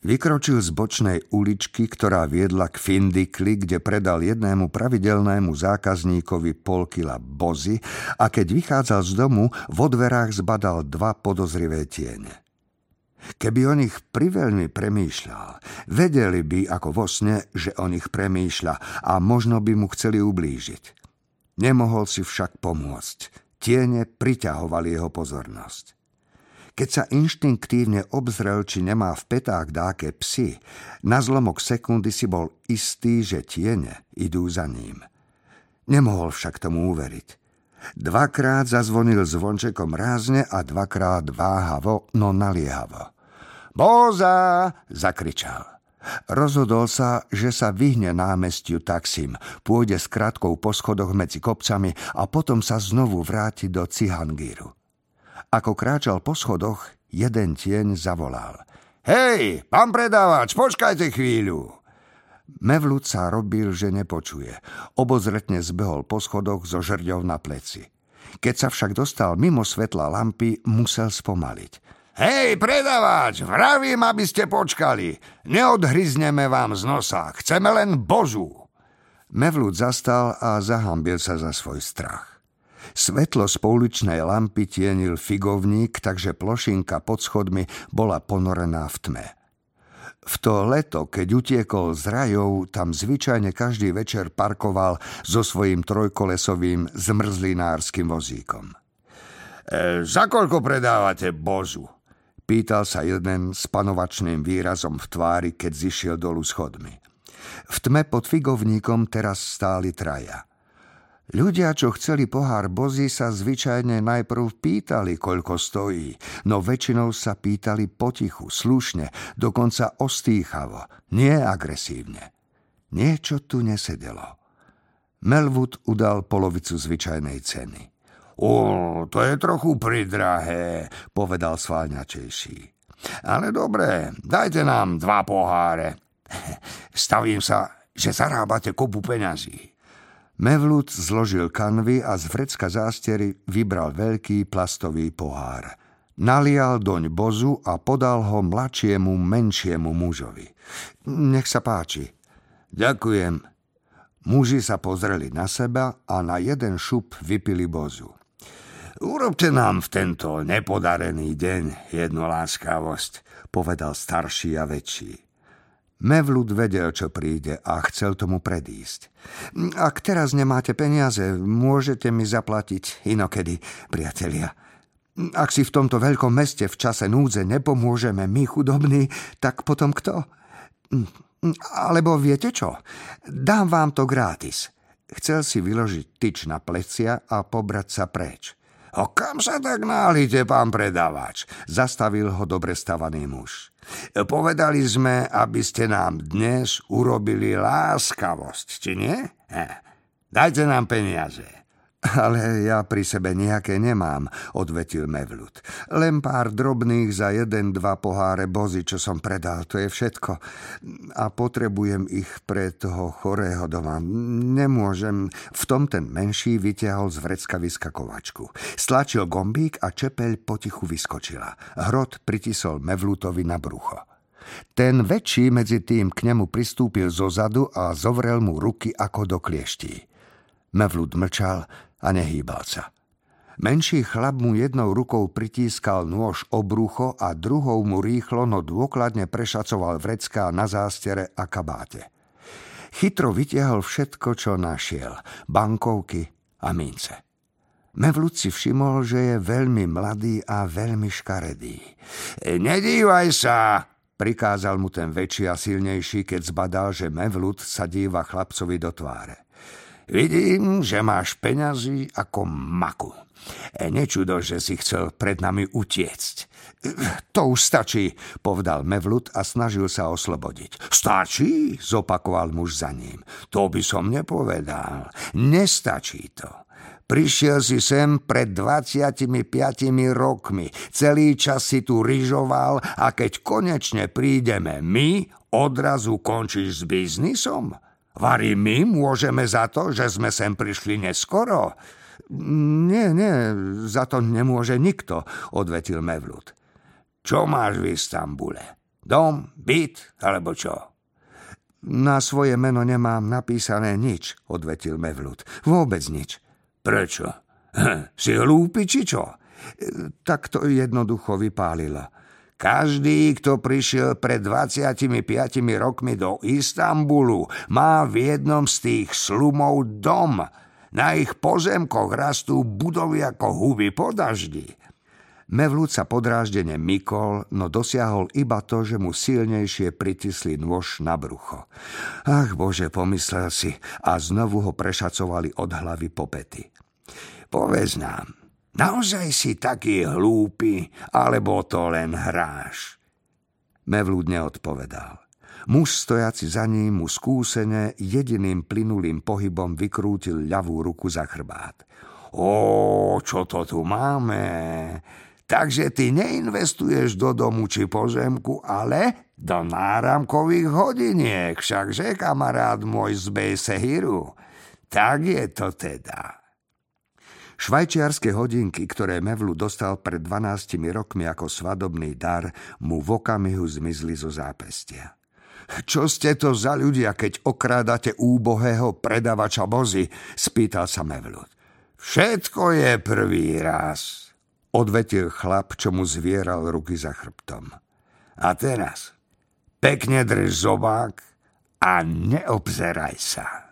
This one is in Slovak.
Vykročil z bočnej uličky, ktorá viedla k Findikli, kde predal jednému pravidelnému zákazníkovi pol kila bozy a keď vychádzal z domu, vo dverách zbadal dva podozrivé tiene. Keby o nich priveľmi premýšľal, vedeli by ako vo sne, že o nich premýšľa a možno by mu chceli ublížiť. Nemohol si však pomôcť. Tiene priťahovali jeho pozornosť. Keď sa inštinktívne obzrel, či nemá v petách dáke psy, na zlomok sekundy si bol istý, že tiene idú za ním. Nemohol však tomu uveriť. Dvakrát zazvonil zvončekom rázne a dvakrát váhavo, no naliehavo. Boza! zakričal. Rozhodol sa, že sa vyhne námestiu taxím, pôjde s krátkou po schodoch medzi kopcami a potom sa znovu vráti do Cihangíru. Ako kráčal po schodoch, jeden tieň zavolal. Hej, pán predávač, počkajte chvíľu. Mevlut sa robil, že nepočuje. Obozretne zbehol po schodoch so žrďou na pleci. Keď sa však dostal mimo svetla lampy, musel spomaliť. Hej, predávač, vravím, aby ste počkali. Neodhryzneme vám z nosa, chceme len božu. Mevlut zastal a zahambil sa za svoj strach. Svetlo z pouličnej lampy tienil figovník, takže plošinka pod schodmi bola ponorená v tme. V to leto, keď utiekol z rajov, tam zvyčajne každý večer parkoval so svojím trojkolesovým zmrzlinárskym vozíkom. E, za koľko predávate bozu? Pýtal sa jeden s panovačným výrazom v tvári, keď zišiel dolu schodmi. V tme pod figovníkom teraz stáli traja – Ľudia, čo chceli pohár bozy, sa zvyčajne najprv pýtali, koľko stojí, no väčšinou sa pýtali potichu, slušne, dokonca ostýchavo, nie agresívne. Niečo tu nesedelo. Melwood udal polovicu zvyčajnej ceny. O, to je trochu pridrahé, povedal sváľňačejší. Ale dobre, dajte nám dva poháre. Stavím sa, že zarábate kopu peňazí. Mevlut zložil kanvy a z vrecka zástery vybral veľký plastový pohár. Nalial doň bozu a podal ho mladšiemu, menšiemu mužovi. Nech sa páči. Ďakujem. Muži sa pozreli na seba a na jeden šup vypili bozu. Urobte nám v tento nepodarený deň jednu láskavosť, povedal starší a väčší. Mevlud vedel, čo príde a chcel tomu predísť. Ak teraz nemáte peniaze, môžete mi zaplatiť inokedy, priatelia. Ak si v tomto veľkom meste v čase núdze nepomôžeme my chudobní, tak potom kto? Alebo viete čo? Dám vám to gratis. Chcel si vyložiť tyč na plecia a pobrať sa preč. O kam sa tak nálite, pán predávač? Zastavil ho dobre stavaný muž. Povedali sme, aby ste nám dnes urobili láskavosť, či nie? Dajte nám peniaze. Ale ja pri sebe nejaké nemám, odvetil Mevlut. Len pár drobných za jeden, dva poháre bozy, čo som predal, to je všetko. A potrebujem ich pre toho chorého doma. Nemôžem. V tom ten menší vytiahol z vrecka vyskakovačku. Stlačil gombík a čepeľ potichu vyskočila. Hrot pritisol Mevlutovi na brucho. Ten väčší medzi tým k nemu pristúpil zo zadu a zovrel mu ruky ako do klieští. Mevlut mlčal, a nehýbal sa. Menší chlap mu jednou rukou pritískal nôž obrucho a druhou mu rýchlo, no dôkladne prešacoval vrecká na zástere a kabáte. Chytro vytiahol všetko, čo našiel, bankovky a mince. Mevlut si všimol, že je veľmi mladý a veľmi škaredý. Nedívaj sa, prikázal mu ten väčší a silnejší, keď zbadal, že Mevlut sa díva chlapcovi do tváre. Vidím, že máš peňazí ako maku. E, nečudo, že si chcel pred nami utiecť. To už stačí, povedal Mevlut a snažil sa oslobodiť. Stačí? zopakoval muž za ním. To by som nepovedal. Nestačí to. Prišiel si sem pred 25 rokmi. Celý čas si tu ryžoval a keď konečne prídeme my, odrazu končíš s biznisom? Vary my môžeme za to, že sme sem prišli neskoro? Nie, nie, za to nemôže nikto, odvetil Mevlut. Čo máš v Istambule? Dom, byt alebo čo? Na svoje meno nemám napísané nič, odvetil Mevlut. Vôbec nič. Prečo? Si hlúpi, či čo? Tak to jednoducho vypálilo. Každý, kto prišiel pred 25 rokmi do Istanbulu, má v jednom z tých slumov dom. Na ich pozemkoch rastú budovy ako huby po daždi. Mevlúd sa podráždene mykol, no dosiahol iba to, že mu silnejšie pritisli nôž na brucho. Ach bože, pomyslel si a znovu ho prešacovali od hlavy po pety. Povedz nám, Naozaj si taký hlúpy, alebo to len hráš? Mevlúd neodpovedal. Muž stojaci za ním mu skúsene jediným plynulým pohybom vykrútil ľavú ruku za chrbát. Ó, čo to tu máme? Takže ty neinvestuješ do domu či pozemku, ale do náramkových hodiniek, všakže kamarát môj z Bejsehiru. Tak je to teda. Švajčiarske hodinky, ktoré Mevlu dostal pred 12 rokmi ako svadobný dar, mu v okamihu zmizli zo zápestia. Čo ste to za ľudia, keď okrádate úbohého predavača bozy? spýtal sa Mevlut. Všetko je prvý raz, odvetil chlap, čo mu zvieral ruky za chrbtom. A teraz pekne drž zobák a neobzeraj sa.